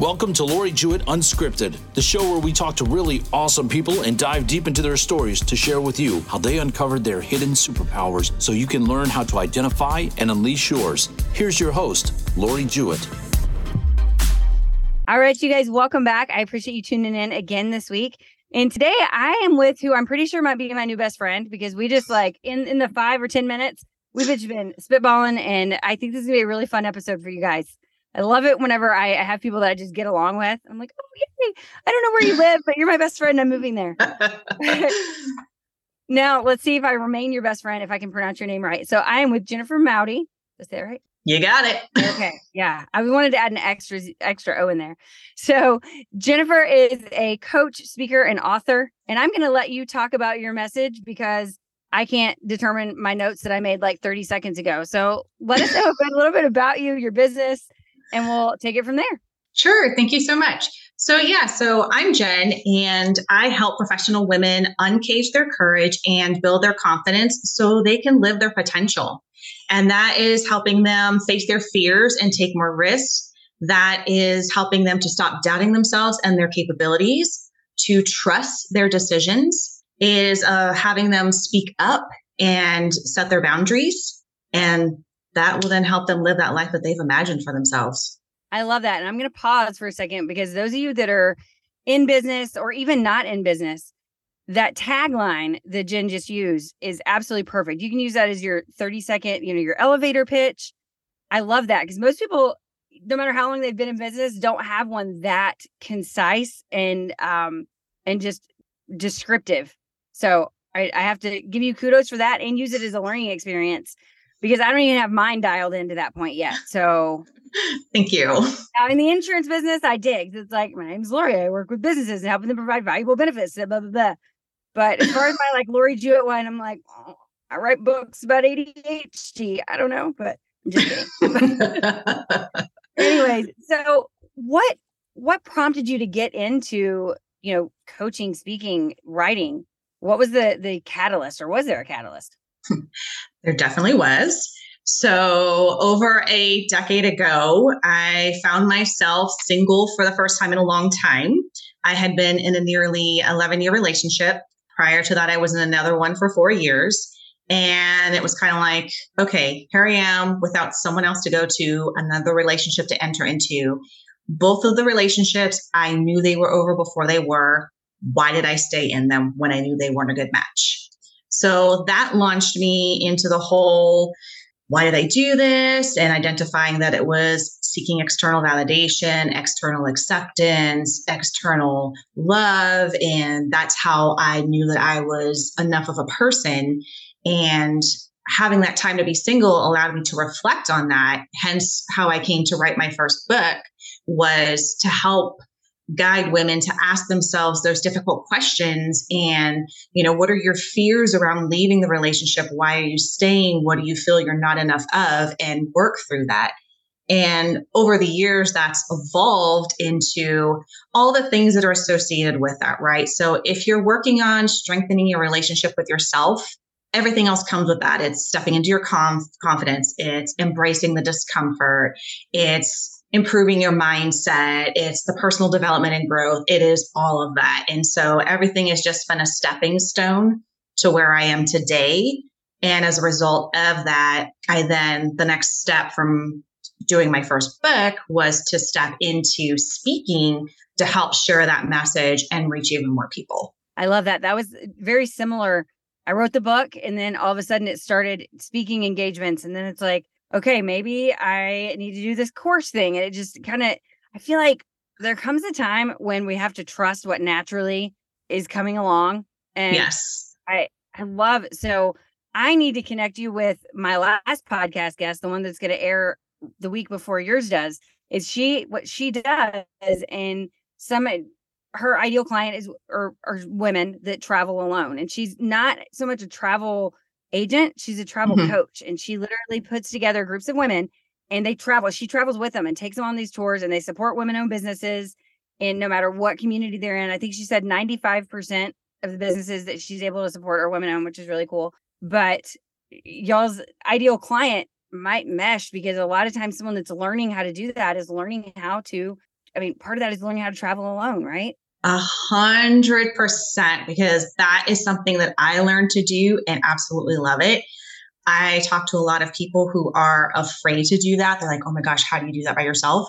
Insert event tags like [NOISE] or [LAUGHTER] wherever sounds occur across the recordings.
Welcome to Lori Jewett Unscripted, the show where we talk to really awesome people and dive deep into their stories to share with you how they uncovered their hidden superpowers so you can learn how to identify and unleash yours. Here's your host, Lori Jewett. All right, you guys, welcome back. I appreciate you tuning in again this week. And today I am with who I'm pretty sure might be my new best friend because we just like in, in the five or 10 minutes, we've just been spitballing. And I think this is gonna be a really fun episode for you guys. I love it whenever I have people that I just get along with. I'm like, oh, yay. I don't know where you live, but you're my best friend. I'm moving there. [LAUGHS] [LAUGHS] now, let's see if I remain your best friend, if I can pronounce your name right. So I am with Jennifer Moudy. Is that right? You got it. okay. Yeah. I wanted to add an extra extra O in there. So Jennifer is a coach, speaker, and author. And I'm going to let you talk about your message because I can't determine my notes that I made like 30 seconds ago. So let us know a little bit about you, your business, and we'll take it from there. Sure. Thank you so much. So, yeah, so I'm Jen, and I help professional women uncage their courage and build their confidence so they can live their potential. And that is helping them face their fears and take more risks. That is helping them to stop doubting themselves and their capabilities, to trust their decisions, is uh, having them speak up and set their boundaries. And that will then help them live that life that they've imagined for themselves. I love that. And I'm going to pause for a second because those of you that are in business or even not in business, that tagline that Jen just used is absolutely perfect. You can use that as your 30 second, you know, your elevator pitch. I love that because most people, no matter how long they've been in business, don't have one that concise and um and just descriptive. So I, I have to give you kudos for that and use it as a learning experience because I don't even have mine dialed into that point yet. So [LAUGHS] thank you. Now in the insurance business, I dig. It's like my name's Lori. I work with businesses and helping them provide valuable benefits. Blah blah blah. But as far as my like Lori Jewett one, I'm like, oh, I write books about ADHD. I don't know, but I'm just kidding. [LAUGHS] Anyways, so what what prompted you to get into you know coaching, speaking, writing? What was the the catalyst, or was there a catalyst? [LAUGHS] there definitely was. So, over a decade ago, I found myself single for the first time in a long time. I had been in a nearly 11 year relationship. Prior to that, I was in another one for four years. And it was kind of like, okay, here I am without someone else to go to, another relationship to enter into. Both of the relationships, I knew they were over before they were. Why did I stay in them when I knew they weren't a good match? So that launched me into the whole why did I do this? And identifying that it was seeking external validation, external acceptance, external love. And that's how I knew that I was enough of a person. And having that time to be single allowed me to reflect on that. Hence, how I came to write my first book was to help guide women to ask themselves those difficult questions and you know what are your fears around leaving the relationship? Why are you staying? What do you feel you're not enough of? And work through that. And over the years that's evolved into all the things that are associated with that right? So if you're working on strengthening your relationship with yourself everything else comes with that. It's stepping into your conf- confidence. It's embracing the discomfort. It's improving your mindset, it's the personal development and growth, it is all of that. And so everything has just been a stepping stone to where I am today. And as a result of that, I then, the next step from doing my first book was to step into speaking to help share that message and reach even more people. I love that. That was very similar. I wrote the book and then all of a sudden it started speaking engagements. And then it's like, okay, maybe I need to do this course thing. And it just kind of, I feel like there comes a time when we have to trust what naturally is coming along. And yes, I, I love, it. so I need to connect you with my last podcast guest, the one that's going to air the week before yours does. Is she, what she does, and some, her ideal client is, or, or women that travel alone. And she's not so much a travel agent. She's a travel mm-hmm. coach and she literally puts together groups of women and they travel. She travels with them and takes them on these tours and they support women owned businesses And no matter what community they're in. I think she said 95% of the businesses that she's able to support are women owned, which is really cool. But y'all's ideal client might mesh because a lot of times someone that's learning how to do that is learning how to I mean, part of that is learning how to travel alone, right? A hundred percent, because that is something that I learned to do and absolutely love it. I talk to a lot of people who are afraid to do that. They're like, oh my gosh, how do you do that by yourself?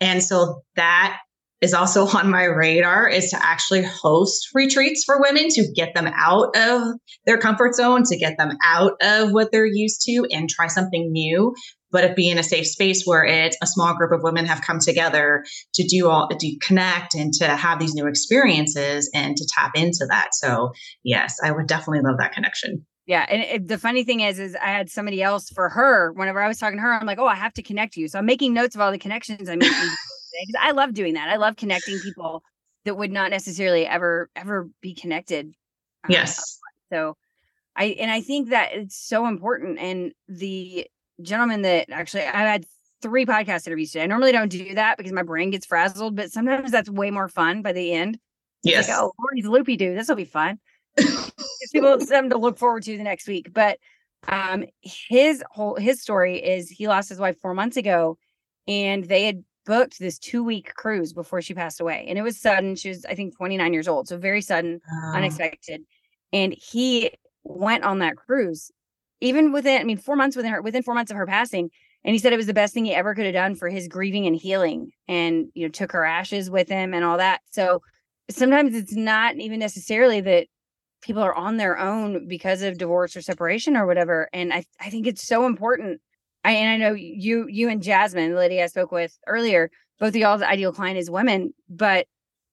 And so that is also [LAUGHS] on my radar is to actually host retreats for women to get them out of their comfort zone, to get them out of what they're used to and try something new. But it be in a safe space where it's a small group of women have come together to do all to connect and to have these new experiences and to tap into that. So yes, I would definitely love that connection. Yeah, and it, the funny thing is, is I had somebody else for her. Whenever I was talking to her, I'm like, "Oh, I have to connect you." So I'm making notes of all the connections I'm making because [LAUGHS] I love doing that. I love connecting people that would not necessarily ever ever be connected. Um, yes. So I and I think that it's so important. And the gentleman that actually I had three podcast interviews today. I normally don't do that because my brain gets frazzled, but sometimes that's way more fun by the end. Yes. Like, oh, he's loopy dude. This will be fun. people [LAUGHS] something to look forward to the next week. But um his whole his story is he lost his wife four months ago and they had booked this two week cruise before she passed away. And it was sudden. She was, I think, 29 years old. So very sudden, oh. unexpected. And he went on that cruise, even within, I mean, four months within her, within four months of her passing. And he said it was the best thing he ever could have done for his grieving and healing. And, you know, took her ashes with him and all that. So sometimes it's not even necessarily that people are on their own because of divorce or separation or whatever. And I, I think it's so important I and I know you you and Jasmine, the lady I spoke with earlier, both of y'all's ideal client is women, but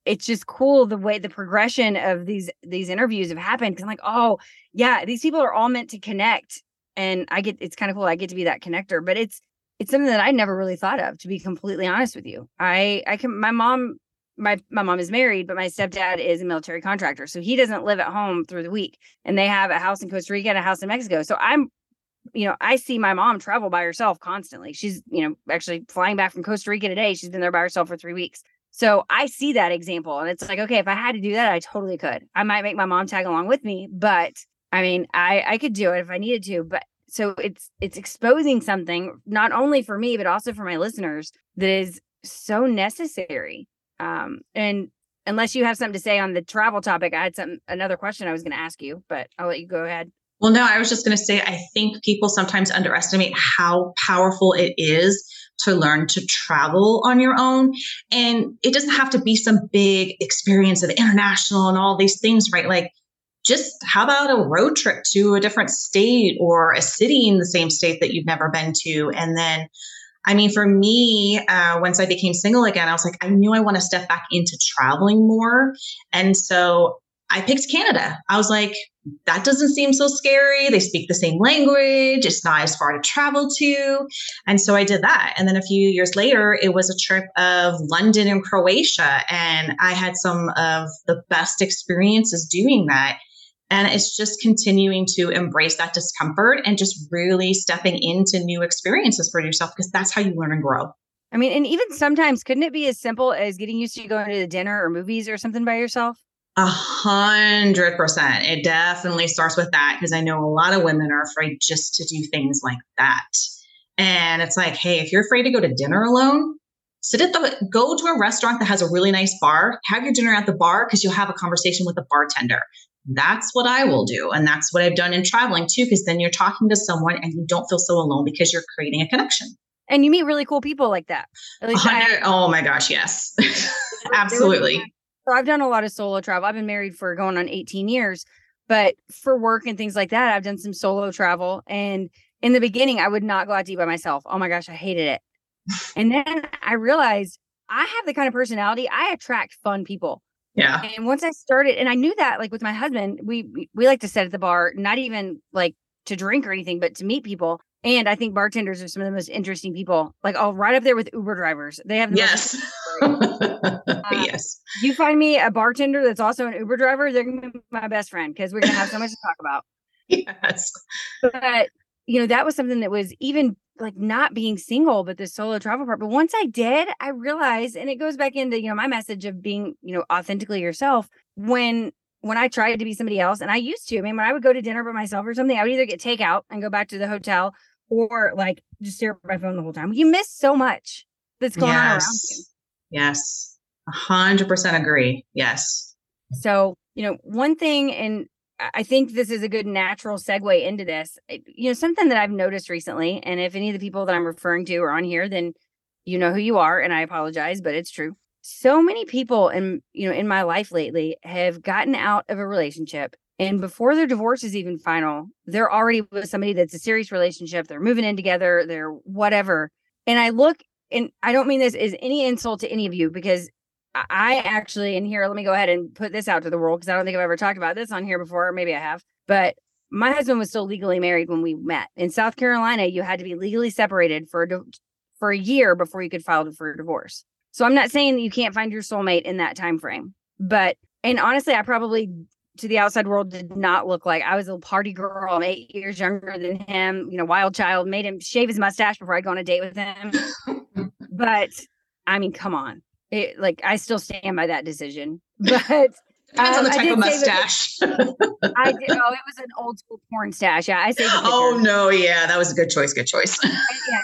it's just cool the way the progression of these these interviews have happened because I'm like, oh yeah, these people are all meant to connect. And I get it's kind of cool. I get to be that connector, but it's it's something that I never really thought of, to be completely honest with you. I I can my mom my my mom is married, but my stepdad is a military contractor, so he doesn't live at home through the week. And they have a house in Costa Rica and a house in Mexico. So I'm you know, I see my mom travel by herself constantly. She's, you know, actually flying back from Costa Rica today. She's been there by herself for three weeks. So I see that example. And it's like, okay, if I had to do that, I totally could. I might make my mom tag along with me, but I mean, I I could do it if I needed to. But so it's it's exposing something not only for me, but also for my listeners that is so necessary. Um, and unless you have something to say on the travel topic, I had some another question I was going to ask you, but I'll let you go ahead. Well, no, I was just going to say, I think people sometimes underestimate how powerful it is to learn to travel on your own. And it doesn't have to be some big experience of international and all these things, right? Like, just how about a road trip to a different state or a city in the same state that you've never been to? And then, I mean, for me, uh, once I became single again, I was like, I knew I want to step back into traveling more. And so I picked Canada. I was like, that doesn't seem so scary. They speak the same language. It's not as far to travel to. And so I did that. And then a few years later, it was a trip of London and Croatia. And I had some of the best experiences doing that. And it's just continuing to embrace that discomfort and just really stepping into new experiences for yourself because that's how you learn and grow. I mean, and even sometimes, couldn't it be as simple as getting used to going to dinner or movies or something by yourself? A hundred percent. It definitely starts with that because I know a lot of women are afraid just to do things like that. And it's like, hey, if you're afraid to go to dinner alone, sit at the go to a restaurant that has a really nice bar, have your dinner at the bar because you'll have a conversation with the bartender. That's what I will do. And that's what I've done in traveling too, because then you're talking to someone and you don't feel so alone because you're creating a connection. And you meet really cool people like that. I, oh my gosh, yes. Absolutely. So I've done a lot of solo travel. I've been married for going on 18 years, but for work and things like that, I've done some solo travel. And in the beginning, I would not go out to eat by myself. Oh my gosh, I hated it. [LAUGHS] and then I realized I have the kind of personality I attract fun people. Yeah. And once I started, and I knew that like with my husband, we we like to sit at the bar, not even like to drink or anything, but to meet people. And I think bartenders are some of the most interesting people. Like I'll right up there with Uber drivers. They have the yes. uh, [LAUGHS] [LAUGHS] yes. You find me a bartender that's also an Uber driver, they're gonna be my best friend because we're gonna have so much to talk about. [LAUGHS] Yes. But you know, that was something that was even like not being single, but the solo travel part. But once I did, I realized, and it goes back into, you know, my message of being, you know, authentically yourself. When when I tried to be somebody else, and I used to, I mean, when I would go to dinner by myself or something, I would either get takeout and go back to the hotel, or like just stare at my phone the whole time. You miss so much that's going yes. on around you. Yes. A hundred percent agree. Yes. So, you know, one thing, and I think this is a good natural segue into this, eh, you know, something that I've noticed recently, and if any of the people that I'm referring to are on here, then you know who you are, and I apologize, but it's true. So many people in, you know, in my life lately have gotten out of a relationship and before their divorce is even final, they're already with somebody that's a serious relationship. They're moving in together, they're whatever. And I look, and I don't mean this as any insult to any of you because I actually, in here, let me go ahead and put this out to the world because I don't think I've ever talked about this on here before. Maybe I have, but my husband was still legally married when we met. In South Carolina, you had to be legally separated for a, for a year before you could file for a divorce. So I'm not saying that you can't find your soulmate in that time frame, but and honestly, I probably to the outside world did not look like. I was a party girl. I'm eight years younger than him. You know, wild child. Made him shave his mustache before I'd go on a date with him. [LAUGHS] but I mean, come on. It, like I still stand by that decision. [LAUGHS] But Depends um, on the type of mustache. I did. Oh, it was an old school porn stash. Yeah, I say. [LAUGHS] Oh no, yeah, that was a good choice. Good choice. yeah,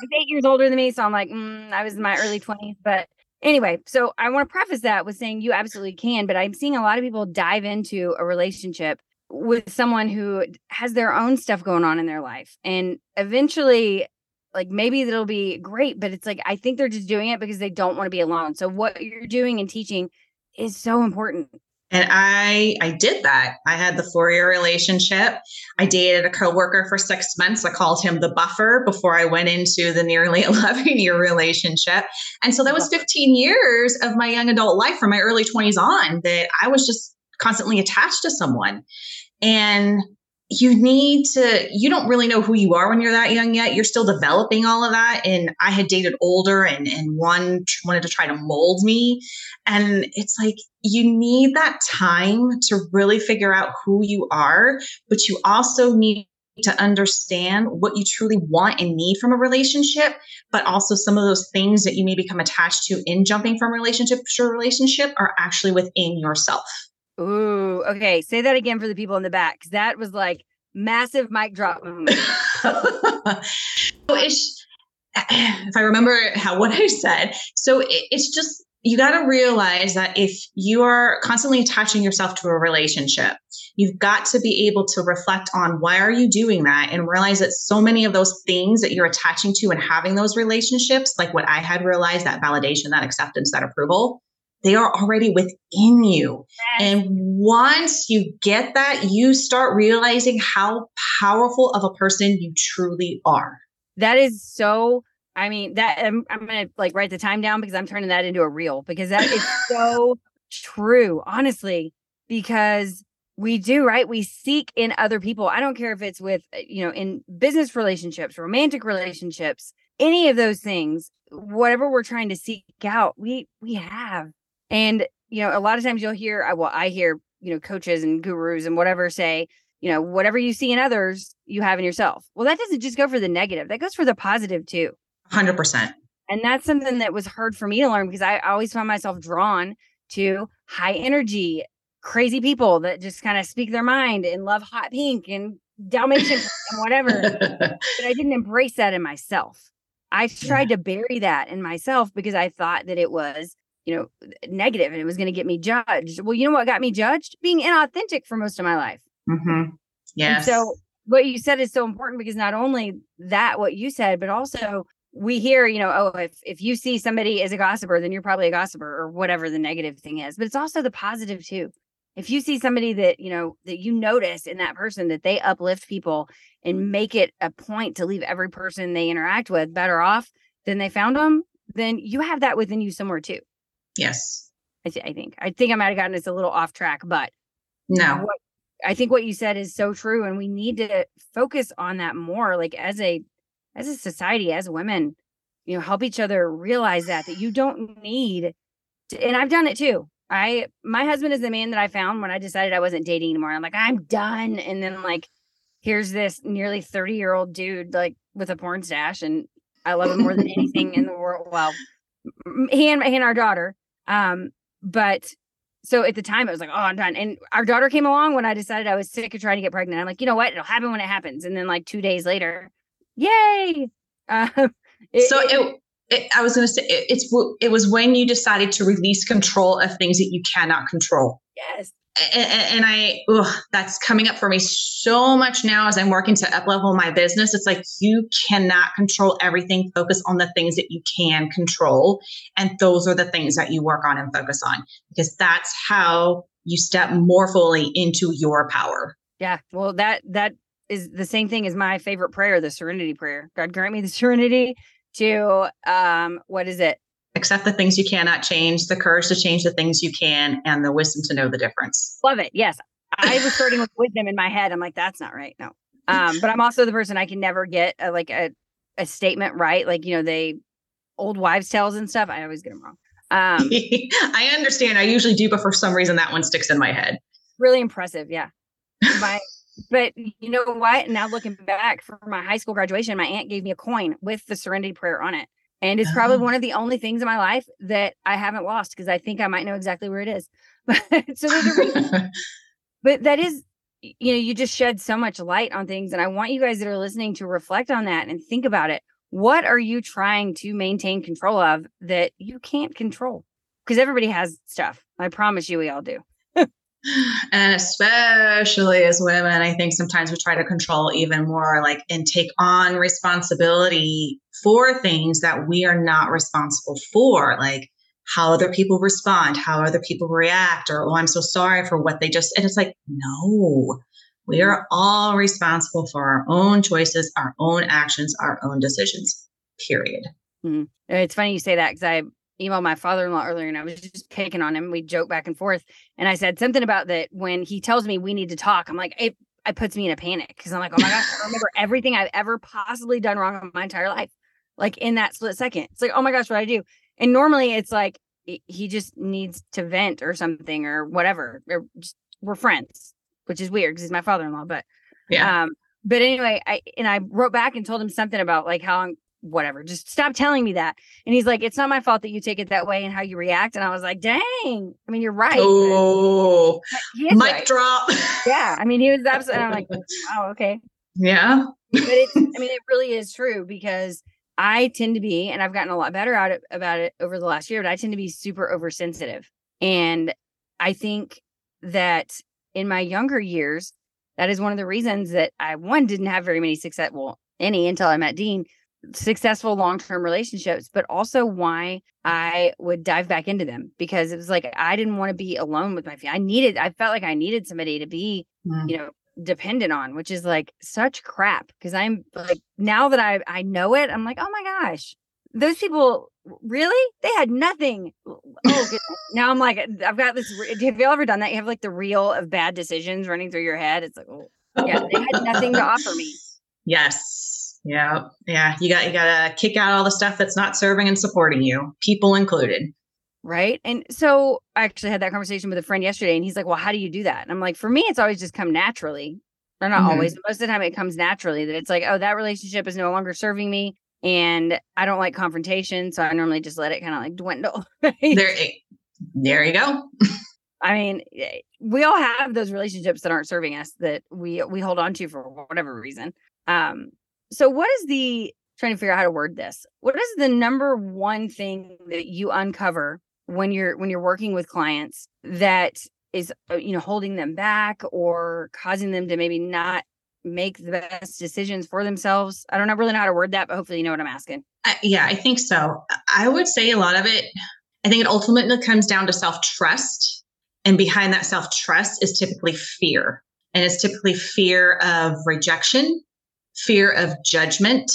he's eight years older than me, so I'm like, mm, I was in my early twenties, but Anyway, so I want to preface that with saying you absolutely can, but I'm seeing a lot of people dive into a relationship with someone who has their own stuff going on in their life. And eventually, like maybe it'll be great, but it's like I think they're just doing it because they don't want to be alone. So what you're doing and teaching is so important. And I I did that. I had the four year relationship. I dated a coworker for six months. I called him the buffer before I went into the nearly [LAUGHS] 11 year relationship. And so that was 15 years of my young adult life from my early 20s on that I was just constantly attached to someone. And you need to you don't really know who you are when you're that young yet. You're still developing all of that. And i had dated older and and one wanted to try to mold me. And it's like you need that time to really figure out who you are but you also need to understand what you truly want and need from a relationship, but also some of those things that you may become attached to in jumping from relationship to relationship are actually within yourself. Ooh, okay. Say that again for the people in the back because that was like massive mic drop [LAUGHS] moment. it's, [CLEARS THROAT] if I remember how [LAUGHS] what I said, so it, it's just you got to realize that if you are constantly attaching yourself to a relationship, you've got to be able to reflect on why are you doing that and realize that so many of those things that you're attaching to and having those relationships, like what I had realized, that validation, that acceptance, that approval, they are already within you. Yes. And once you get that, you start realizing how powerful of a person you truly are. That is so I mean, that I'm, I'm going to like write the time down because I'm turning that into a reel because that is [LAUGHS] so true, honestly, because we do, right? We seek in other people. I don't care if it's with, uh, you know, in business relationships, romantic relationships, any of those things, whatever we're trying to seek out, we we have and, you know, a lot of times you'll hear, I well, I hear, you know, coaches and gurus and whatever say, you know, whatever you see in others, you have in yourself. Well, that doesn't just go for the negative, that goes for the positive too. 100%. And that's something that was hard for me to learn because I always found myself drawn to high energy, crazy people that just kind of speak their mind and love hot pink and Dalmatian and whatever. [LAUGHS] but I didn't embrace that in myself. I tried yeah. to bury that in myself because I thought that it was you know, negative and it was going to get me judged. Well, you know what got me judged? Being inauthentic for most of my life. Mm-hmm. Yes. And so what you said is so important because not only that, what you said, but also we hear, you know, oh, if if you see somebody as a gossiper, then you're probably a gossiper or whatever the negative thing is. But it's also the positive too. If you see somebody that, you know, that you notice in that person that they uplift people and make it a point to leave every person they interact with better off than they found them, then you have that within you somewhere too. Yes. I, th- I think. I think I might have gotten us a little off track, but no. What, I think what you said is so true. And we need to focus on that more. Like as a as a society, as women, you know, help each other realize that that you don't need to, and I've done it too. I my husband is the man that I found when I decided I wasn't dating anymore. I'm like, I'm done. And then like here's this nearly 30 year old dude like with a porn stash and I love him more than anything in the world. Well, he and, he and our daughter um, but so at the time it was like, oh, I'm done. And our daughter came along when I decided I was sick of trying to get pregnant. I'm like, you know what? It'll happen when it happens. And then like two days later, Yay! [LAUGHS] Um, it, so it, it, I was going to say it, it's it was when you decided to release control of things that you cannot control. Yes. And, I, ugh, that's coming up for me so much now as I'm working to up level my business. It's like you cannot control everything. Focus on the things that you can control. And those are the things that you work on and focus on because that's how you step more fully into your power. Yeah. Well, that, that is the same thing as my favorite prayer, the serenity prayer. God grant me the [LAUGHS] serenity to um what is it? Accept the things you cannot change, the courage to change the things you can, and the wisdom to know the difference. Love it. Yes. I was starting with wisdom in my head. I'm like, that's not right. No. Um, but I'm also the person I can never get a, like a, a statement right. Like, you know, they old wives' tales and stuff. I always get them wrong. Um, [LAUGHS] I understand. I usually do, but for some reason that one sticks in my head. Really impressive. Yeah. My but you know what? Now looking back for my high school graduation, my aunt gave me a coin with the serenity prayer on it. And it's probably oh. one of the only things in my life that I haven't lost because I think I might know exactly where it is. [LAUGHS] But so there's a reason. [LAUGHS] but that is, you know, you just shed so much light on things. And I want you guys that are listening to reflect on that and think about it. What are you trying to maintain control of that you can't control? Because everybody has stuff. I promise you, we all do. And especially as women i think sometimes we try to control even more like and take on responsibility for things that we are not responsible for like how other people respond how other people react or oh i'm so sorry for what they just and it's like no we are all responsible for our own choices our own actions our own decisions period mm-hmm. it's funny you say that because i emailed my father-in-law earlier and I was just picking on him. We joke back and forth. And I said something about that when he tells me we need to talk, I'm like, it, it puts me in a panic because I'm like, oh my gosh, I remember everything I've ever possibly done wrong in my entire life. Like in that split second. It's like, oh my gosh, what do I do. And normally it's like he just needs to vent or something or whatever. Or just, we're friends, which is weird because he's my father-in-law. But yeah. Um, but anyway, I and I wrote back and told him something about like how I'm whatever. Just stop telling me that. And he's like, it's not my fault that you take it that way and how you react. And I was like, dang. I mean, you're right. Oh, mic right. drop. Yeah. I mean, he was absolutely. I'm like, [LAUGHS] wow, okay. Yeah. but it, I mean, [LAUGHS] it really is true because I tend to be, and I've gotten a lot better at it, about it over the last year, but I tend to be super oversensitive. And I think that in my younger years, that is one of the reasons that I one didn't have very many success, well, any until I met Dean, successful long-term relationships but also why i would dive back into them because it was like i didn't want to be alone with my family i needed i felt like i needed somebody to be mm. you know dependent on which is like such crap because i'm like now that i i know it i'm like oh my gosh those people really? They had nothing. Oh now i'm like i've got this have you ever done that? You have like the reel of bad decisions running through your head it's like oh yeah they had nothing to offer me. Yes yeah. Yeah. You got you gotta kick out all the stuff that's not serving and supporting you, people included. Right. And so I actually had that conversation with a friend yesterday and he's like, Well, how do you do that? And I'm like, for me, it's always just come naturally. Or not mm-hmm. always, most of the time it comes naturally that it's like, oh, that relationship is no longer serving me. And I don't like confrontation. So I normally just let it kind of like dwindle. [LAUGHS] There there you go. I mean, eh, we all have those relationships that aren't serving us that we we hold on to for whatever reason. Um, so, what is the trying to figure out how to word this? What is the number one thing that you uncover when you're when you're working with clients that is uh, you know holding them back or causing them to maybe not make the best decisions for themselves? I don't know really know how to word that, but hopefully you know what I'm asking. Uh, yeah, I think so. I would say a lot of it. I think it ultimately comes down to self trust, and behind that self trust is typically fear, and it's typically fear of rejection fear of judgment,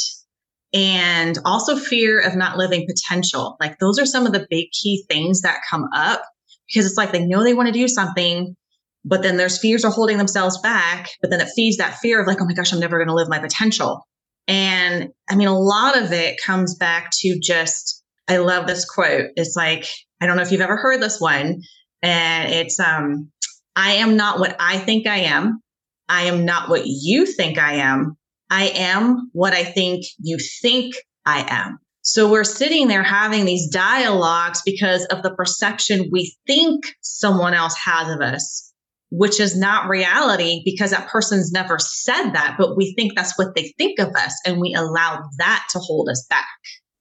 and also fear of not living potential. Like those are some of the big key things that come up because it's like they know they want to do something, but then there's fears are holding themselves back. But then it feeds that fear of like, oh my gosh, I'm never going to live my potential. And I mean, a lot of it comes back to just, I love this quote. It's like, I don't know if you've ever heard this one. And it's, um, I am not what I think I am. I am not what you think I am. I am what I think you think I am. So we're sitting there having these dialogues because of the perception we think someone else has of us. which is not reality because that person's never said that, but we think that's what they think of us and we allow that to hold us back.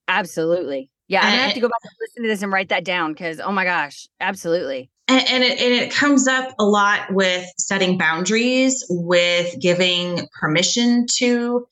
Absolutely. Yeah, I'm have to go back and listen to this and write that down because oh my gosh, absolutely. And, and, it, and it comes up a lot with setting boundaries, with giving permission to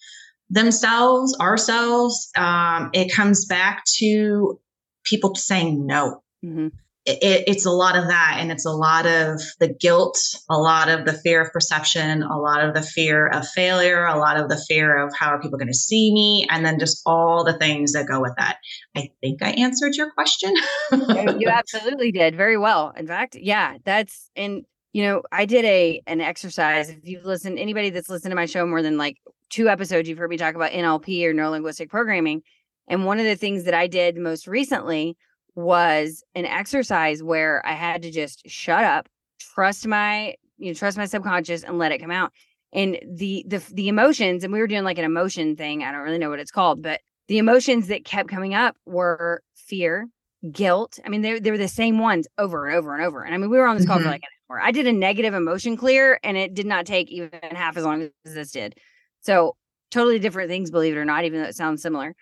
themselves, ourselves. Um, it comes back to people saying no. Mm-hmm it, it's a lot of that and it's a lot of the guilt a lot of the fear of perception a lot of the fear of failure a lot of the fear of how are people going to see me and then just all the things that go with that. I think i answered your question. You [LAUGHS] absolutely did very well. In fact yeah that's and you know i did a an exercise if you've listened anybody that's listened to my show more than like two episodes you've heard me talk about nlp or neurolinguistic programming and one of the things that i did most recently was an exercise where I had to just shut up, trust my, you know, trust my subconscious and let it come out. And the the the emotions, and we were doing like an emotion thing. I don't really know what it's called, but the emotions that kept coming up were fear, guilt. I mean, they they were the same ones over and over and over. And I mean, we were on this call mm-hmm. for like an hour. I did a negative emotion clear, and it did not take even half as long as this did. So totally different things, believe it or not, even though it sounds similar.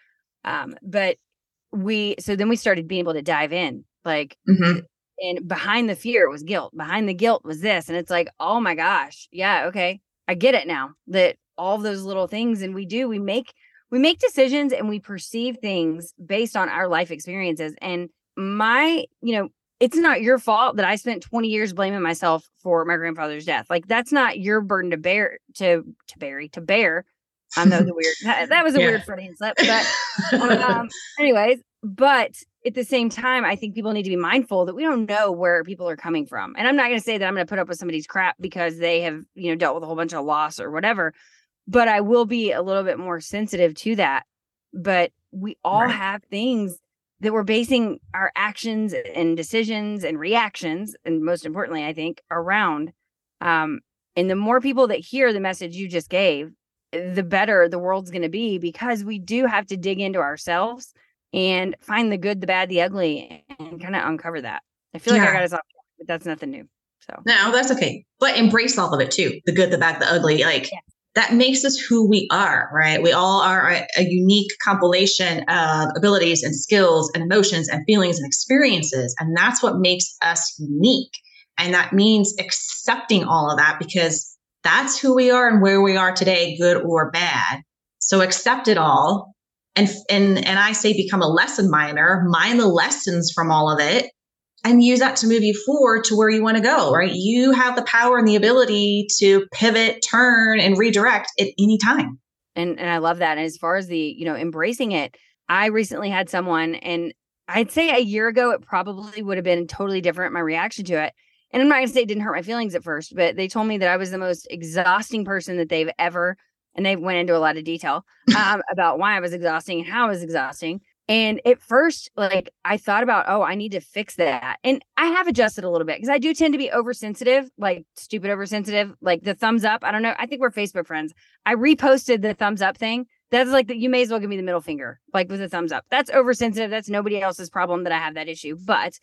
Um, but we so then we started being able to dive in like mm-hmm. and behind the fear was guilt behind the guilt was this and it's like oh my gosh yeah okay i get it now that all those little things and we do we make we make decisions and we perceive things based on our life experiences and my you know it's not your fault that i spent 20 years blaming myself for my grandfather's death like that's not your burden to bear to to bury to bear I know the weird. That, that was a yeah. weird Freudian slip, but um, [LAUGHS] anyways. But at the same time, I think people need to be mindful that we don't know where people are coming from. And I'm not going to say that I'm going to put up with somebody's crap because they have, you know, dealt with a whole bunch of loss or whatever. But I will be a little bit more sensitive to that. But we all right. have things that we're basing our actions and decisions and reactions, and most importantly, I think, around. Um, and the more people that hear the message you just gave, the better the world's going to be because we do have to dig into ourselves and find the good, the bad, the ugly, and kind of uncover that. I feel yeah. like I got us off, but that's nothing new. So no, that's okay. But embrace all of it too. The good, the bad, the ugly. Like yeah. that makes us who we are, right? We all are a, a unique compilation of abilities and skills and emotions and feelings and experiences. And that's what makes us unique. And that means accepting all of that because that's who we are and where we are today, good or bad. So accept it all. And, and, and I say become a lesson miner, mine the lessons from all of it and use that to move you forward to where you want to go, right? You have the power and the ability to pivot, turn, and redirect at any time. And and I love that. And as far as the, you know, embracing it, I recently had someone and I'd say a year ago it probably would have been totally different my reaction to it and I'm not gonna say it didn't hurt my feelings at first, but they told me that I was the most exhausting person that they've ever, and they went into a lot of detail [LAUGHS] um, about why I was exhausting and how I was exhausting. And at first, like I thought about, oh, I need to fix that. And I have adjusted a little bit because I do tend to be oversensitive, like stupid oversensitive, like the thumbs up. I don't know. I think we're Facebook friends. I reposted the thumbs up thing. That's like that. You may as well give me the middle finger, like with a thumbs up. That's oversensitive. That's nobody else's problem that I have that issue. But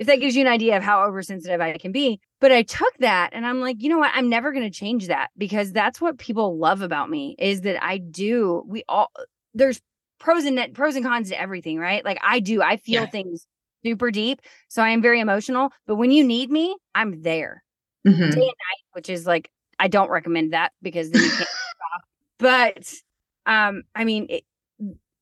if that gives you an idea of how oversensitive I can be. But I took that and I'm like, you know what? I'm never going to change that because that's what people love about me is that I do. We all there's pros and net, pros and cons to everything, right? Like I do. I feel yeah. things super deep, so I am very emotional. But when you need me, I'm there mm-hmm. day and night, which is like I don't recommend that because then you can't [LAUGHS] stop. But um, I mean. It,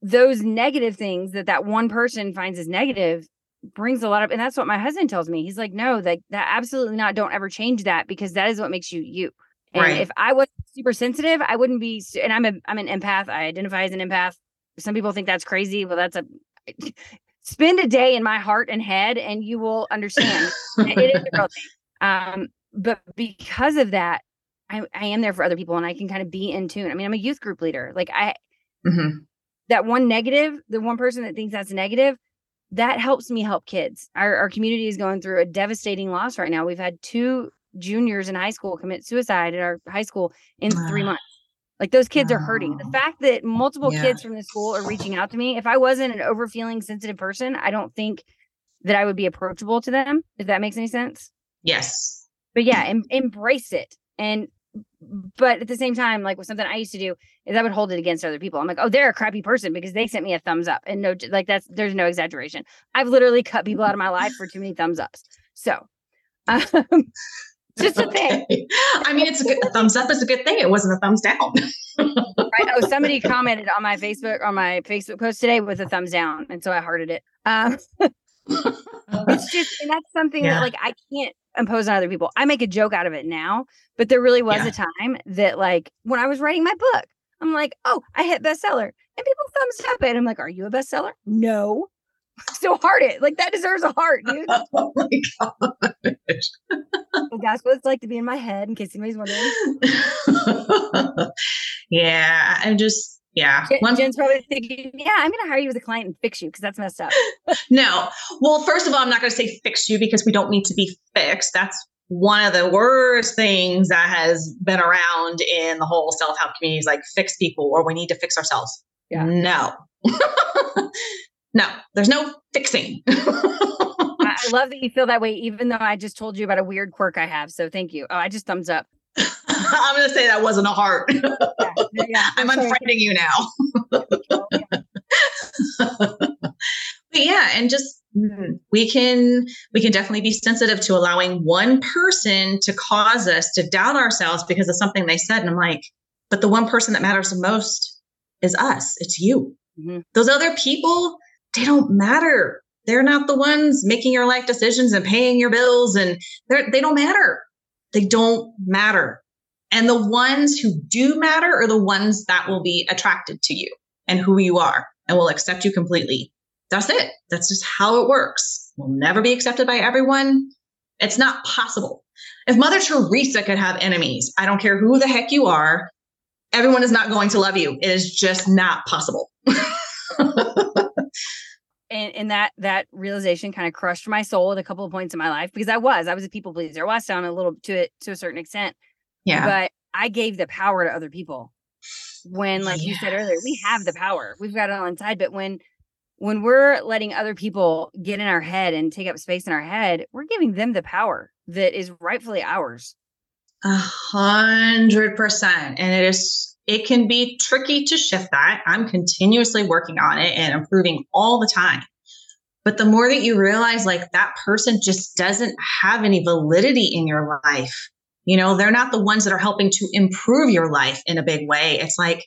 those negative things that that one person finds as negative brings a lot of and that's what my husband tells me he's like no like that absolutely not don't ever change that because that is what makes you you. And right. if i was super sensitive i wouldn't be and i'm a i'm an empath i identify as an empath. Some people think that's crazy well that's a [LAUGHS] spend a day in my heart and head and you will understand. It is a [LAUGHS] real thing. Um but because of that I, I am there for other people and i can kind of be in tune. I mean i'm a youth group leader like i mm-hmm. that one negative the one person that thinks that's negative that helps me help kids. Our, our community is going through a devastating loss right now. We've had two juniors in high school commit suicide at our high school in three months. Like those kids are hurting. The fact that multiple yeah. kids from the school are reaching out to me, if I wasn't an overfeeling sensitive person, I don't think that I would be approachable to them, if that makes any sense. Yes. but yeah, em- embrace it. And but at the same time, like with something I used to do is I would hold it against other people. I'm like, oh, they're a crappy person because they sent me a thumbs up, and no, like that's there's no exaggeration. I've literally cut people out of my life for too many thumbs ups. So, [LAUGHS] um, just a thing. [LAUGHS] I mean, it's a, good, a thumbs up is a good thing. It wasn't a thumbs down. right? Oh, somebody commented on my Facebook on my Facebook post today with a thumbs down, and so I hearted it. Um, [LAUGHS] it's just, and that's something yeah. that like I can't impose on other people. I make a joke out of it now, but there really was yeah. a time that like when I was writing my book, I'm like, oh, I hit bestseller, and people thumbs up it. I'm like, are you a bestseller? No. [LAUGHS] So heart it like that deserves a heart, dude. [LAUGHS] Oh my gosh. that's what it's like to be in my head, in case anybody's wondering. [LAUGHS] yeah, I'm just yeah. Jen, Jen's probably thinking, yeah, I'm going to hire you as a client and fix you because that's messed up. no. Well, first of all, I'm not going to say fix you because we don't need to be fixed. That's one of the worst things that has been around in the whole self help community is like fix people or we need to fix ourselves. Yeah. No. [LAUGHS] no, there's no fixing. [LAUGHS] I love that you feel that way, even though I just told you about a weird quirk I have. So thank you. Oh, I just thumbs up. [LAUGHS] I'm going to say that wasn't a heart. yeah, yeah, I'm, I'm unfriending you now. But yeah, and just mm, we can we can definitely be sensitive to allowing one person to cause us to doubt ourselves because of something they said. And I'm like, but the one person that matters the most is us. It's you. Mm-hmm. Those other people, they don't matter. They're not the ones making your life decisions and paying your bills, and they're, they don't matter. They don't matter. And the ones who do matter are the ones that will be attracted to you and who you are and will accept you completely. That's it. That's just how it works. We'll never be accepted by everyone. It's not possible. If Mother Teresa could have enemies, I don't care who the heck you are, everyone is not going to love you. It is just not possible. [LAUGHS] and, and that that realization kind of crushed my soul at a couple of points in my life because I was I was a people pleaser. I was down a little to it to a certain extent. Yeah. But I gave the power to other people. When, like yes. you said earlier, we have the power. We've got it on inside. But when when we're letting other people get in our head and take up space in our head, we're giving them the power that is rightfully ours. A hundred percent. And it is it can be tricky to shift that. I'm continuously working on it and improving all the time. But the more that you realize like that person just doesn't have any validity in your life, you know, they're not the ones that are helping to improve your life in a big way. It's like,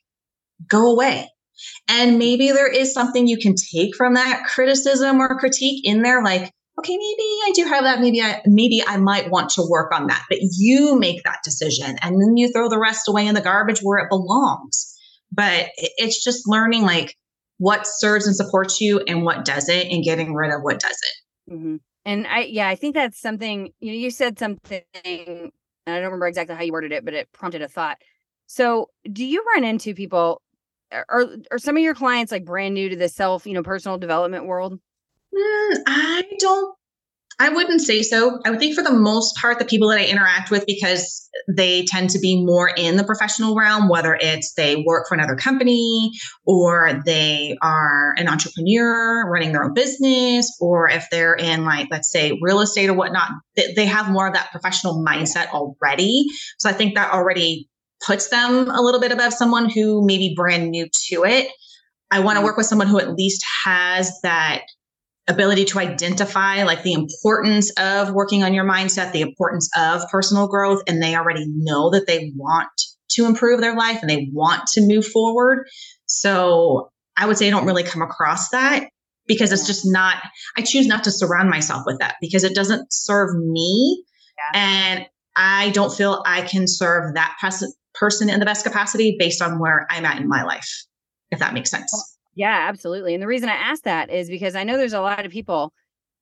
go away. And maybe there is something you can take from that criticism or critique in there, like, okay, maybe I do have that. Maybe I maybe I might want to work on that. But you make that decision and then you throw the rest away in the garbage where it belongs. But it's just learning like what serves and supports you and what doesn't and getting rid of what doesn't. Mm-hmm. And I yeah, I think that's something you know, you said something and I don't remember exactly how you worded it, but it prompted a thought. So, do you run into people or are some of your clients like brand new to the self, you know, personal development world? Mm, I don't I wouldn't say so. I would think for the most part, the people that I interact with, because they tend to be more in the professional realm, whether it's they work for another company or they are an entrepreneur running their own business, or if they're in, like, let's say real estate or whatnot, they have more of that professional mindset already. So I think that already puts them a little bit above someone who may be brand new to it. I want to work with someone who at least has that ability to identify like the importance of working on your mindset, the importance of personal growth, and they already know that they want to improve their life and they want to move forward. So I would say I don't really come across that because it's just not, I choose not to surround myself with that because it doesn't serve me. Yeah. And I don't feel I can serve that pers- person in the best capacity based on where I'm at in my life, if that makes sense. Yeah, absolutely. And the reason I asked that is because I know there's a lot of people,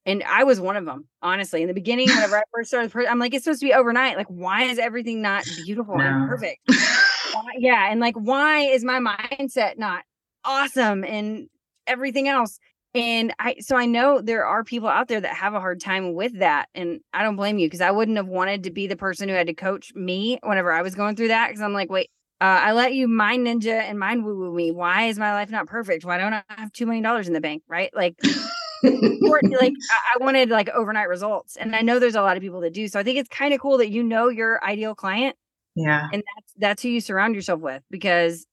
and I was one of them, honestly. In the beginning, [LAUGHS] whenever I first started, I'm like, it's supposed to be overnight. Like, why is everything not beautiful no. and perfect? [LAUGHS] yeah. And like, why is my mindset not awesome and everything else? And I, so I know there are people out there that have a hard time with that. And I don't blame you because I wouldn't have wanted to be the person who had to coach me whenever I was going through that. Cause I'm like, wait, uh, I let you mind ninja and mind woo woo me. Why is my life not perfect? Why don't I have $2 million in the bank? Right. Like, [LAUGHS] like I wanted like overnight results. And I know there's a lot of people that do. So I think it's kind of cool that you know your ideal client. Yeah. And that's that's who you surround yourself with because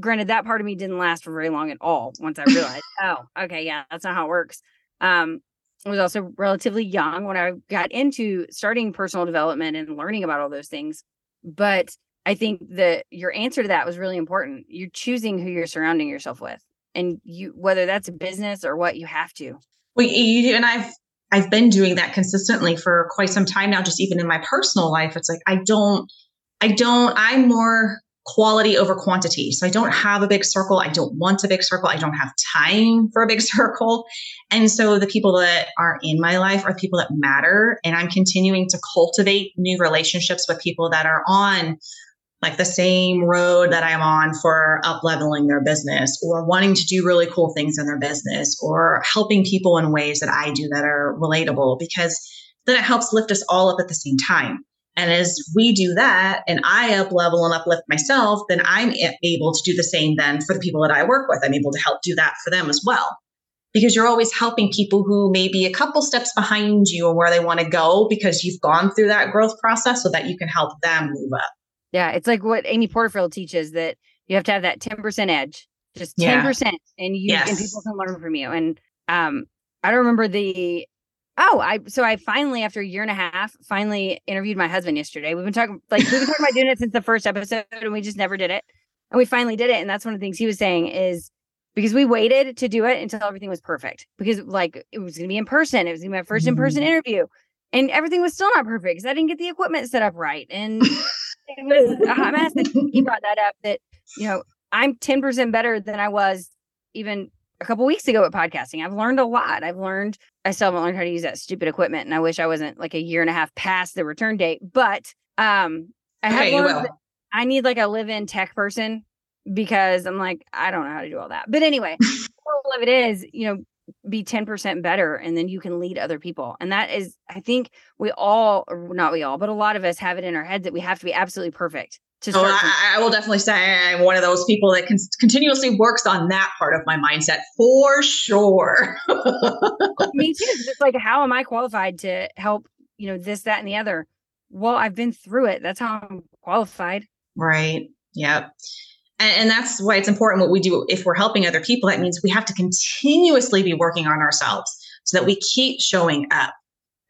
granted that part of me didn't last for very long at all once I realized, [LAUGHS] oh, okay, yeah, that's not how it works. Um, I was also relatively young when I got into starting personal development and learning about all those things. But I think that your answer to that was really important. You're choosing who you're surrounding yourself with. And you whether that's a business or what you have to. Well, you, and I've I've been doing that consistently for quite some time now, just even in my personal life. It's like I don't I don't, I'm more quality over quantity. So I don't have a big circle. I don't want a big circle. I don't have time for a big [LAUGHS] circle. And so the people that are in my life are people that matter. And I'm continuing to cultivate new relationships with people that are on like the same road that I'm on for up leveling their business or wanting to do really cool things in their business or helping people in ways that I do that are relatable because then it helps lift us all up at the same time. And as we do that and I up level and uplift myself, then I'm able to do the same then for the people that I work with. I'm able to help do that for them as well. Because you're always helping people who may be a couple steps behind you or where they want to go because you've gone through that growth process so that you can help them move up. Yeah. It's like what Amy Porterfield teaches that you have to have that 10% edge, just 10%. Yeah. And you yes. and people can learn from you. And um, I don't remember the Oh, I so I finally after a year and a half finally interviewed my husband yesterday. We've been talking like we've been talking about doing it since the first episode and we just never did it. And we finally did it and that's one of the things he was saying is because we waited to do it until everything was perfect because like it was going to be in person. It was to be my 1st in-person mm-hmm. interview. And everything was still not perfect because I didn't get the equipment set up right. And it [LAUGHS] was a hot mess. And he brought that up that, you know, I'm 10% better than I was even a couple weeks ago at podcasting. I've learned a lot. I've learned I still haven't learned how to use that stupid equipment, and I wish I wasn't like a year and a half past the return date. But um, I have okay, learned I need like a live-in tech person because I'm like I don't know how to do all that. But anyway, [LAUGHS] all of it is you know be 10% better and then you can lead other people and that is i think we all not we all but a lot of us have it in our heads that we have to be absolutely perfect oh, I, I, will definitely say I'm one of those people that can continuously works on that part of my mindset for sure. [LAUGHS] Me too. It's like, how am I qualified to help, you know, this, that, and the other? Well, I've been through it. That's how I'm qualified. Right. Yep. And, and that's why it's important what we do. If we're helping other people, that means we have to continuously be working on ourselves so that we keep showing up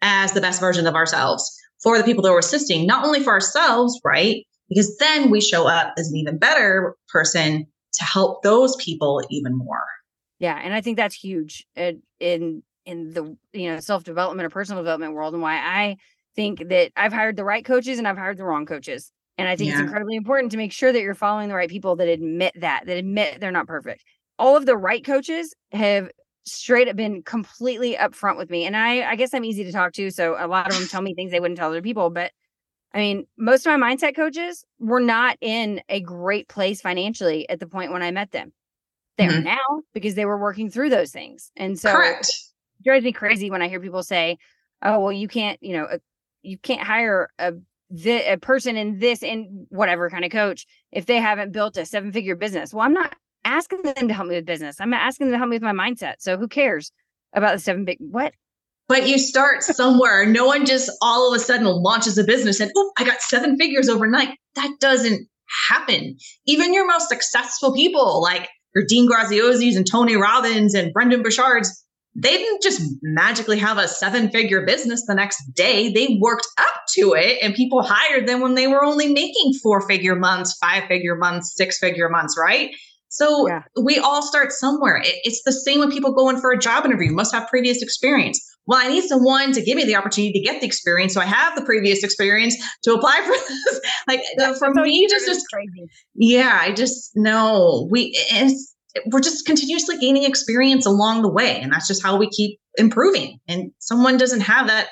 as the best version of ourselves for the people that we're assisting, not only for ourselves, right? Because then we show up as an even better person to help those people even more. Yeah, and I think that's huge in in, the you know self development or personal development world, and why I think that I've hired the right coaches and I've hired the wrong coaches. And I think yeah. it's incredibly important to make sure that you're following the right people that admit that, that admit they're not perfect. All of the right coaches have straight up been completely upfront with me. And I I guess I'm easy to talk to. So a lot of them tell me things they wouldn't tell other people. But I mean, most of my mindset coaches were not in a great place financially at the point when I met them. They're mm-hmm. now because they were working through those things. And so Correct. it drives me crazy when I hear people say, oh, well, you can't, you know, a, you can't hire a, the, a person in this and whatever kind of coach if they haven't built a seven figure business. Well, I'm not asking them to help me with business. I'm asking them to help me with my mindset. So who cares about the seven big, what? But you start somewhere. no one just all of a sudden launches a business and, oh, I got seven figures overnight. That doesn't happen. Even your most successful people, like your Dean Graziosis and Tony Robbins and Brendon Burchards, they didn't just magically have a seven figure business the next day. They worked up to it and people hired them when they were only making four figure months, five figure months, six figure months, right? So yeah. we all start somewhere. it's the same when people go in for a job interview, must have previous experience well, I need someone to give me the opportunity to get the experience. So I have the previous experience to apply for [LAUGHS] this. like That's for me, just, just crazy. Yeah, I just know we, we're just continuously gaining experience along the way. And that's just how we keep improving. And someone doesn't have that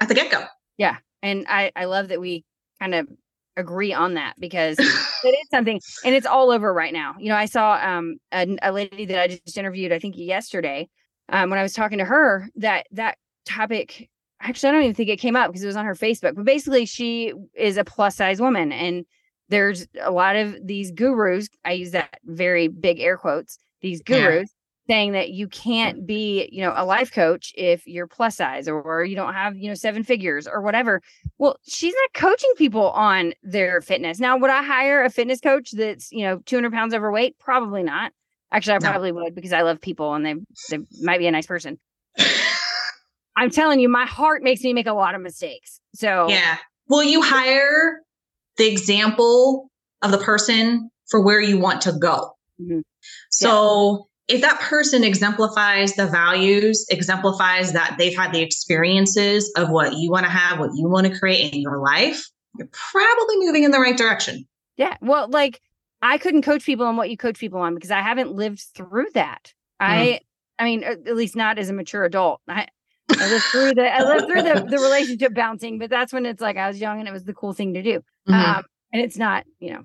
at the get go. Yeah. And I, I love that we kind of agree on that because [LAUGHS] it is something and it's all over right now. You know, I saw um a, a lady that I just interviewed, I think yesterday, um, when I was talking to her that that topic actually I don't even think it came up because it was on her Facebook. But basically, she is a plus size woman, and there's a lot of these gurus. I use that very big air quotes. These gurus saying that you can't mm. be, you know, a life coach if you're plus size or you don't have, you know, seven figures or whatever. Well, she's not coaching people on their fitness. Now, would I hire a fitness coach that's, you know, 200 pounds overweight? Probably not. Actually, I probably no. would because I love people and they they might be a nice person. I'm telling you, my heart makes me make a lot of mistakes. So yeah. Will you hire the example of the person for where you want to go? Mm-hmm. So if that person exemplifies the values, exemplifies that they've had the experiences of what you want to have, what you want to create in your life, you're probably moving in the right direction. Yeah. Well, like I couldn't coach people on what you coach people on because I haven't lived through that. Mm. I I mean, at least not as a mature adult. I I lived through the I lived through the, [LAUGHS] the relationship bouncing, but that's when it's like I was young and it was the cool thing to do. Mm-hmm. Um, and it's not, you know,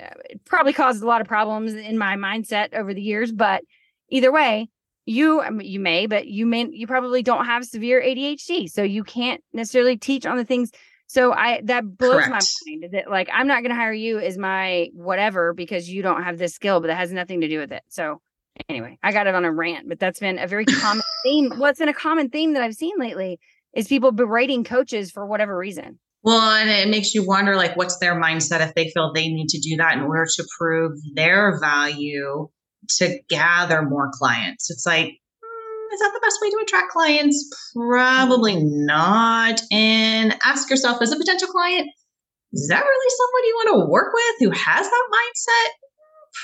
uh, it probably caused a lot of problems in my mindset over the years, but either way, you you may, but you may you probably don't have severe ADHD, so you can't necessarily teach on the things. So I that blows Correct. my mind that like I'm not going to hire you as my whatever because you don't have this skill, but that has nothing to do with it. So anyway, I got it on a rant, but that's been a very common [LAUGHS] theme. What's been a common theme that I've seen lately is people berating coaches for whatever reason. Well, and it makes you wonder like what's their mindset if they feel they need to do that in order to prove their value to gather more clients. It's like, mm, is that the best way to attract clients? Probably not. And ask yourself as a potential client, is that really someone you want to work with who has that mindset?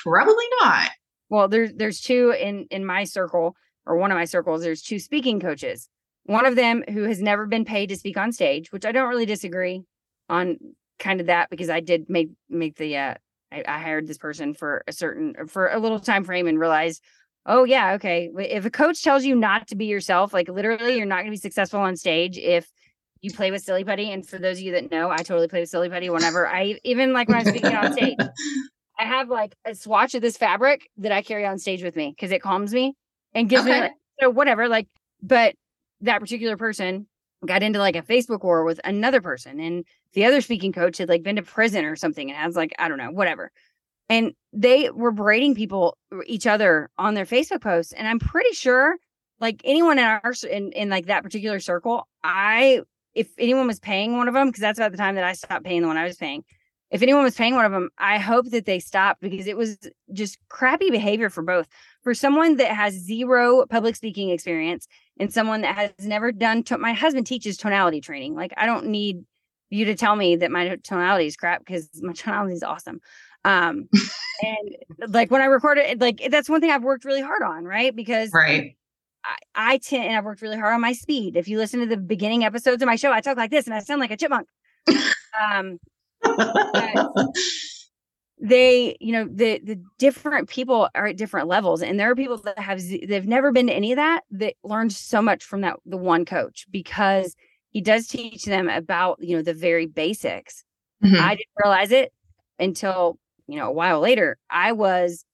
Probably not. Well, there's there's two in in my circle or one of my circles. There's two speaking coaches. One of them who has never been paid to speak on stage, which I don't really disagree on kind of that because I did make make the uh, I, I hired this person for a certain for a little time frame and realized oh yeah okay if a coach tells you not to be yourself like literally you're not going to be successful on stage if you play with silly putty and for those of you that know i totally play with silly putty whenever i even like when i'm speaking on stage [LAUGHS] i have like a swatch of this fabric that i carry on stage with me because it calms me and gives okay. me like, so whatever like but that particular person got into like a Facebook war with another person, and the other speaking coach had like been to prison or something, and has like I don't know, whatever. And they were berating people, each other on their Facebook posts, and I'm pretty sure, like anyone in our in in like that particular circle, I if anyone was paying one of them, because that's about the time that I stopped paying the one I was paying. If anyone was paying one of them, I hope that they stopped because it was just crappy behavior for both. For someone that has zero public speaking experience and someone that has never done to- my husband teaches tonality training like i don't need you to tell me that my tonality is crap because my [LAUGHS] tonality is awesome um and like when i record it like that's one thing i've worked really hard on right because right I, I tend and I've worked really hard on my speed. If you listen to the beginning episodes of my show, I talk like this and I sound like a chipmunk. [LAUGHS] um, they you know the the different people are at different levels and there are people that have they've never been to any of that that learned so much from that the one coach because he does teach them about you know the very basics. Mm-hmm. i didn't realize it until you know a while later. I was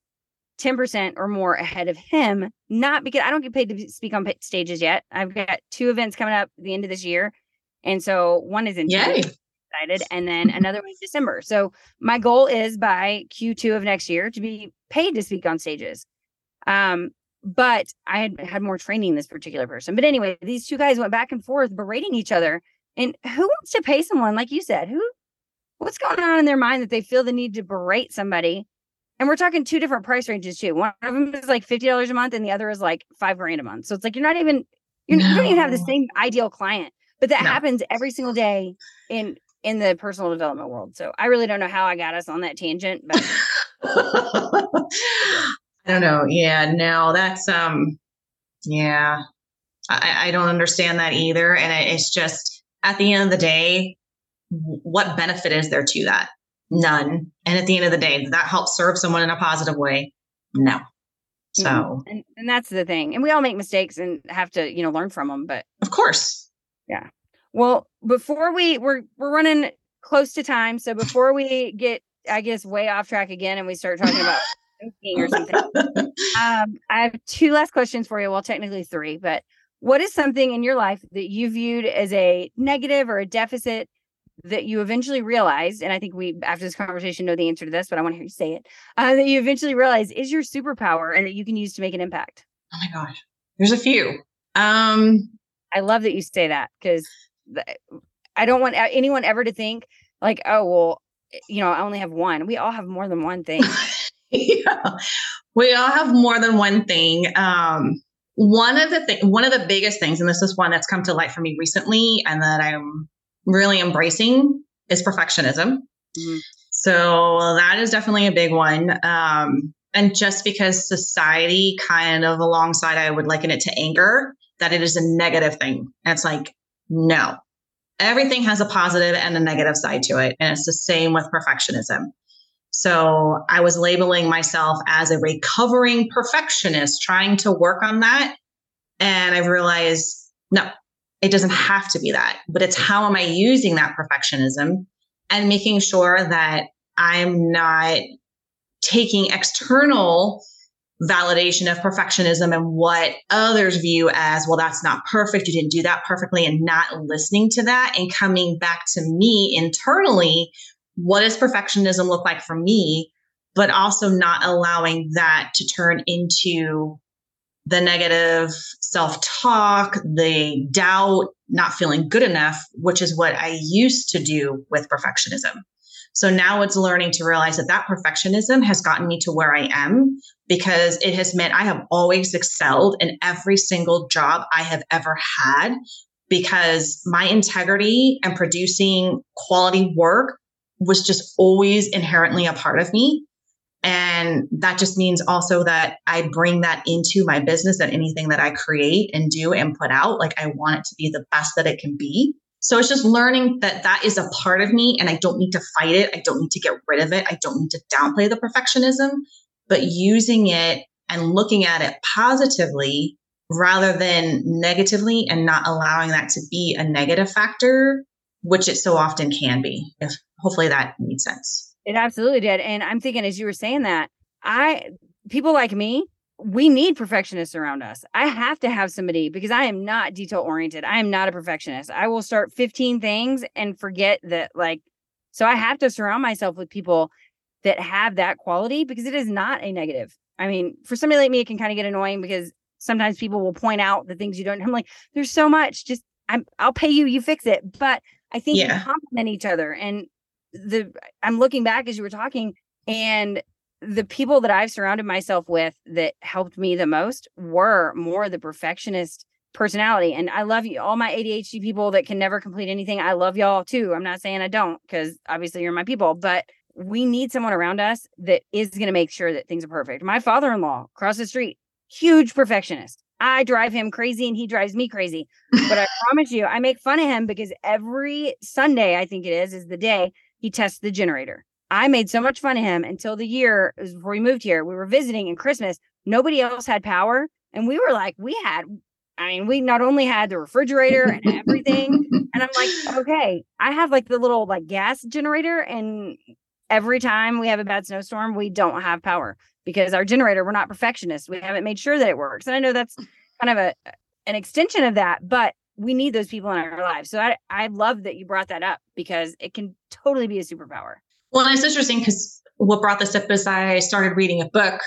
10% or more ahead of him not because i don't get paid to speak on stages yet. I've got two events coming up at the end of this year and so one is in Yay excited. And then another one in December. So my goal is by Q2 of next year to be paid to speak on stages. Um, but I had had more training this particular person. But anyway, these two guys went back and forth berating each other. And who wants to pay someone, like you said, who what's going on in their mind that they feel the need to berate somebody? And we're talking two different price ranges too. One of them is like fifty dollars a month, and the other is like five grand a month. So it's like you're not even you're, no. you don't even have the same ideal client, but that no. happens every single day in in the personal development world. So I really don't know how I got us on that tangent, but [LAUGHS] I don't know. Yeah, no, that's um yeah. I, I don't understand that either. And it's just at the end of the day, what benefit is there to that? None. And at the end of the day, that helps serve someone in a positive way? No. So, mm-hmm. and, and that's the thing. And we all make mistakes and have to, you know, learn from them. But of course. Yeah. Well, before we we're we're running close to time, so before we get I guess way off track again and we start talking about [LAUGHS] or something, um, I have two last questions for you. Well, technically three, but what is something in your life that you viewed as a negative or a deficit that you eventually realized, and I think we after this conversation know the answer to this, but I want to hear you say it, uh, that you eventually realize is your superpower and that you can use to make an impact? Oh my gosh, there's a few. Um, I love that you say that because I don't want anyone ever to think like, oh, well, you know, I only have one. We all have more than one thing. [LAUGHS] yeah, we all have more than one thing. Um, one of the thing, one of the biggest things, and this is one that's come to light for me recently, and that I'm really embracing, is perfectionism. Mm-hmm. So that is definitely a big one. Um, and just because society kind of alongside, I would liken it to anger, that it is a negative thing. And it's like, no, everything has a positive and a negative side to it. And it's the same with perfectionism. So I was labeling myself as a recovering perfectionist, trying to work on that. And I realized, no, it doesn't have to be that, but it's how am I using that perfectionism and making sure that I'm not taking external validation of perfectionism and what others view as, well, that's not perfect. You didn't do that perfectly, and not listening to that and coming back to me internally. What does perfectionism look like for me? But also not allowing that to turn into the negative self talk, the doubt, not feeling good enough, which is what I used to do with perfectionism. So now it's learning to realize that that perfectionism has gotten me to where I am because it has meant I have always excelled in every single job I have ever had because my integrity and producing quality work was just always inherently a part of me. And that just means also that I bring that into my business and anything that I create and do and put out. Like I want it to be the best that it can be. So it's just learning that that is a part of me and I don't need to fight it. I don't need to get rid of it. I don't need to downplay the perfectionism, but using it and looking at it positively rather than negatively and not allowing that to be a negative factor, which it so often can be. If hopefully that made sense. It absolutely did. And I'm thinking as you were saying that, I people like me, we need perfectionists around us. I have to have somebody because I am not detail oriented. I am not a perfectionist. I will start 15 things and forget that, like, so I have to surround myself with people that have that quality because it is not a negative. I mean, for somebody like me, it can kind of get annoying because sometimes people will point out the things you don't. I'm like, there's so much. Just I'm I'll pay you, you fix it. But I think yeah. we complement each other. And the I'm looking back as you were talking, and the people that I've surrounded myself with that helped me the most were more the perfectionist personality. And I love you, all my ADHD people that can never complete anything. I love y'all too. I'm not saying I don't, because obviously you're my people, but we need someone around us that is going to make sure that things are perfect. My father in law across the street, huge perfectionist. I drive him crazy and he drives me crazy. But I [LAUGHS] promise you, I make fun of him because every Sunday, I think it is, is the day he tests the generator. I made so much fun of him until the year before we moved here. We were visiting in Christmas. Nobody else had power. And we were like, we had, I mean, we not only had the refrigerator and everything. and I'm like, [LAUGHS] okay, I have like the little like gas generator. And every time we have a bad snowstorm, we don't have power because our generator, we're not perfectionists. We haven't made sure that it works. And I know that's kind of a an extension of that, but we need those people in our lives. So I, I love that you brought that up because it can totally be a superpower. Well, it's interesting because what brought this up is I started reading a book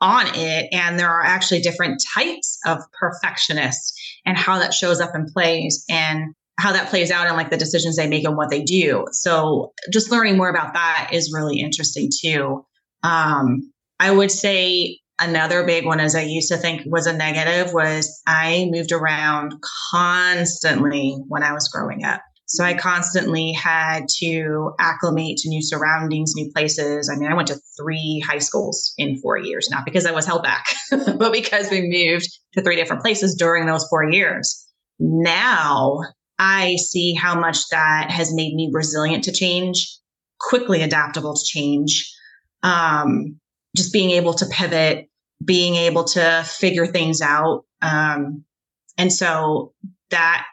on it, and there are actually different types of perfectionists and how that shows up and plays and how that plays out and like the decisions they make and what they do. So just learning more about that is really interesting too. Um, I would say another big one as I used to think was a negative was I moved around constantly when I was growing up. So I constantly had to acclimate to new surroundings, new places. I mean, I went to three high schools in four years, not because I was held back, [LAUGHS] but because we moved to three different places during those four years. Now I see how much that has made me resilient to change, quickly adaptable to change, um, just being able to pivot, being able to figure things out. Um, and so that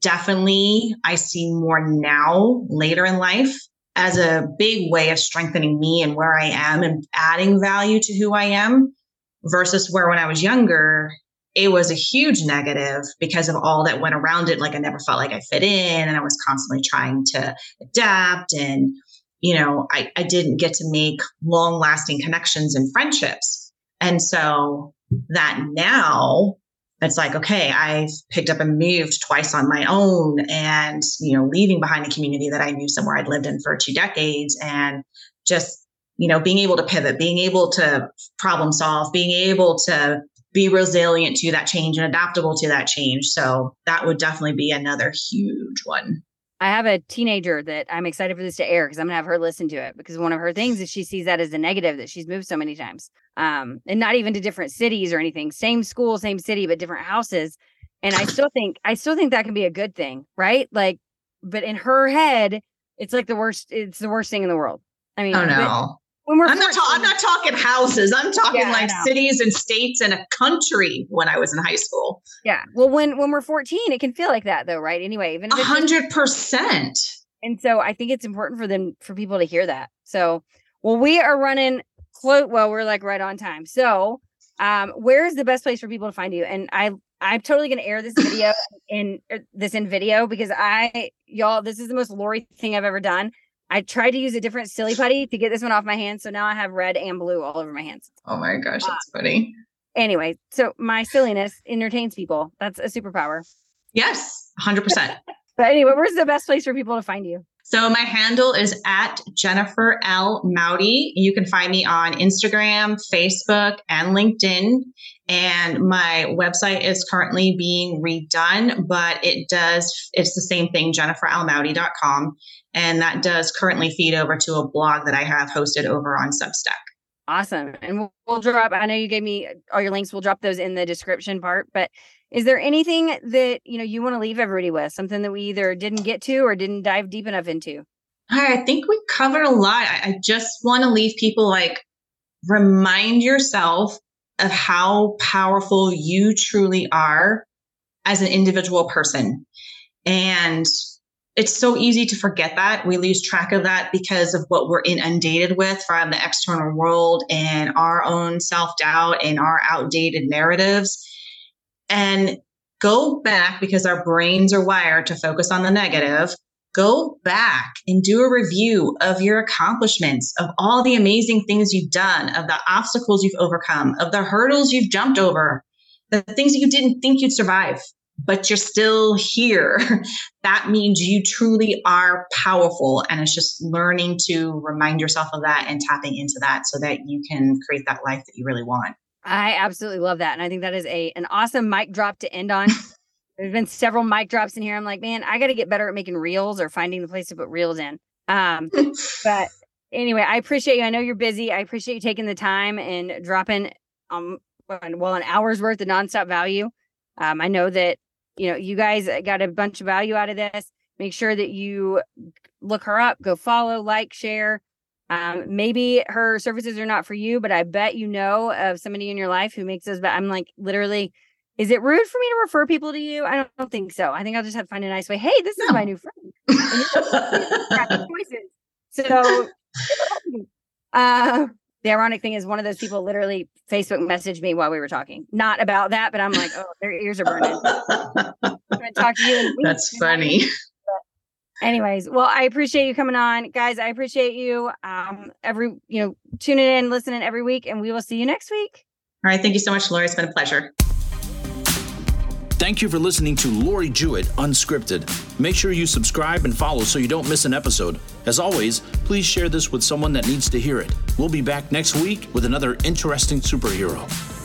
definitely I see more now later in life as a big way of strengthening me and where I am and adding value to who I am versus where when I was younger, it was a huge negative because of all that went around it. Like I never felt like I fit in and I was constantly trying to adapt and you know, I, I didn't get to make long lasting connections and friendships. And so that now it's like, okay, I've picked up and moved twice on my own and, you know, leaving behind a community that I knew somewhere I'd lived in for two decades and just, you know, being able to pivot, being able to problem solve, being able to be resilient to that change and adaptable to that change. So that would definitely be another huge one. I have a teenager that I'm excited for this to air because I'm gonna have her listen to it because one of her things is she sees that as a negative that she's moved so many times. Um, and not even to different cities or anything, same school, same city, but different houses. And I still think I still think that can be a good thing, right? Like, but in her head, it's like the worst, it's the worst thing in the world. I mean, oh no when we're I'm not, ta- I'm not talking houses. I'm talking yeah, like cities and states and a country when I was in high school. Yeah. Well, when when we're 14, it can feel like that though, right? Anyway, even a hundred percent. And so I think it's important for them for people to hear that. So well, we are running close. Well, we're like right on time. So um, where is the best place for people to find you? And I I'm totally gonna air this [LAUGHS] video in er, this in video because I y'all, this is the most Lori thing I've ever done. I tried to use a different silly putty to get this one off my hands. So now I have red and blue all over my hands. Oh my gosh, that's uh, funny. Anyway, so my silliness entertains people. That's a superpower. Yes, 100%. [LAUGHS] but anyway, where's the best place for people to find you? So my handle is at Jennifer L. Moudy. You can find me on Instagram, Facebook, and LinkedIn. And my website is currently being redone, but it does, it's the same thing, jenniferlmoudy.com. And that does currently feed over to a blog that I have hosted over on Substack. Awesome. And we'll, we'll drop, I know you gave me all your links. We'll drop those in the description part. But is there anything that, you know, you want to leave everybody with? Something that we either didn't get to or didn't dive deep enough into? I think we covered a lot. I, I just want to leave people like, remind yourself of how powerful you truly are as an individual person. And it's so easy to forget that. We lose track of that because of what we're inundated with from the external world and our own self doubt and our outdated narratives. And go back because our brains are wired to focus on the negative. Go back and do a review of your accomplishments, of all the amazing things you've done, of the obstacles you've overcome, of the hurdles you've jumped over, the things that you didn't think you'd survive but you're still here, [LAUGHS] that means you truly are powerful. And it's just learning to remind yourself of that and tapping into that so that you can create that life that you really want. I absolutely love that. And I think that is a an awesome mic drop to end on. [LAUGHS] There's been several mic drops in here. I'm like, man, I got to get better at making reels or finding the place to put reels in. Um, [LAUGHS] but anyway, I appreciate you. I know you're busy. I appreciate you taking the time and dropping um well an hour's worth of nonstop value. Um, I know that you know, you guys got a bunch of value out of this. Make sure that you look her up, go follow, like, share. Um, maybe her services are not for you, but I bet you know of somebody in your life who makes those. But I'm like, literally, is it rude for me to refer people to you? I don't, don't think so. I think I'll just have to find a nice way. Hey, this no. is my new friend. [LAUGHS] so, uh, [LAUGHS] the ironic thing is one of those people literally Facebook messaged me while we were talking. Not about that, but I'm like, oh, their ears are burning. [LAUGHS] talk to you That's funny. Anyways, well, I appreciate you coming on. Guys, I appreciate you. Um, every you know, tuning in, listening every week, and we will see you next week. All right. Thank you so much, Lori. It's been a pleasure. Thank you for listening to Lori Jewett Unscripted. Make sure you subscribe and follow so you don't miss an episode. As always, please share this with someone that needs to hear it. We'll be back next week with another interesting superhero.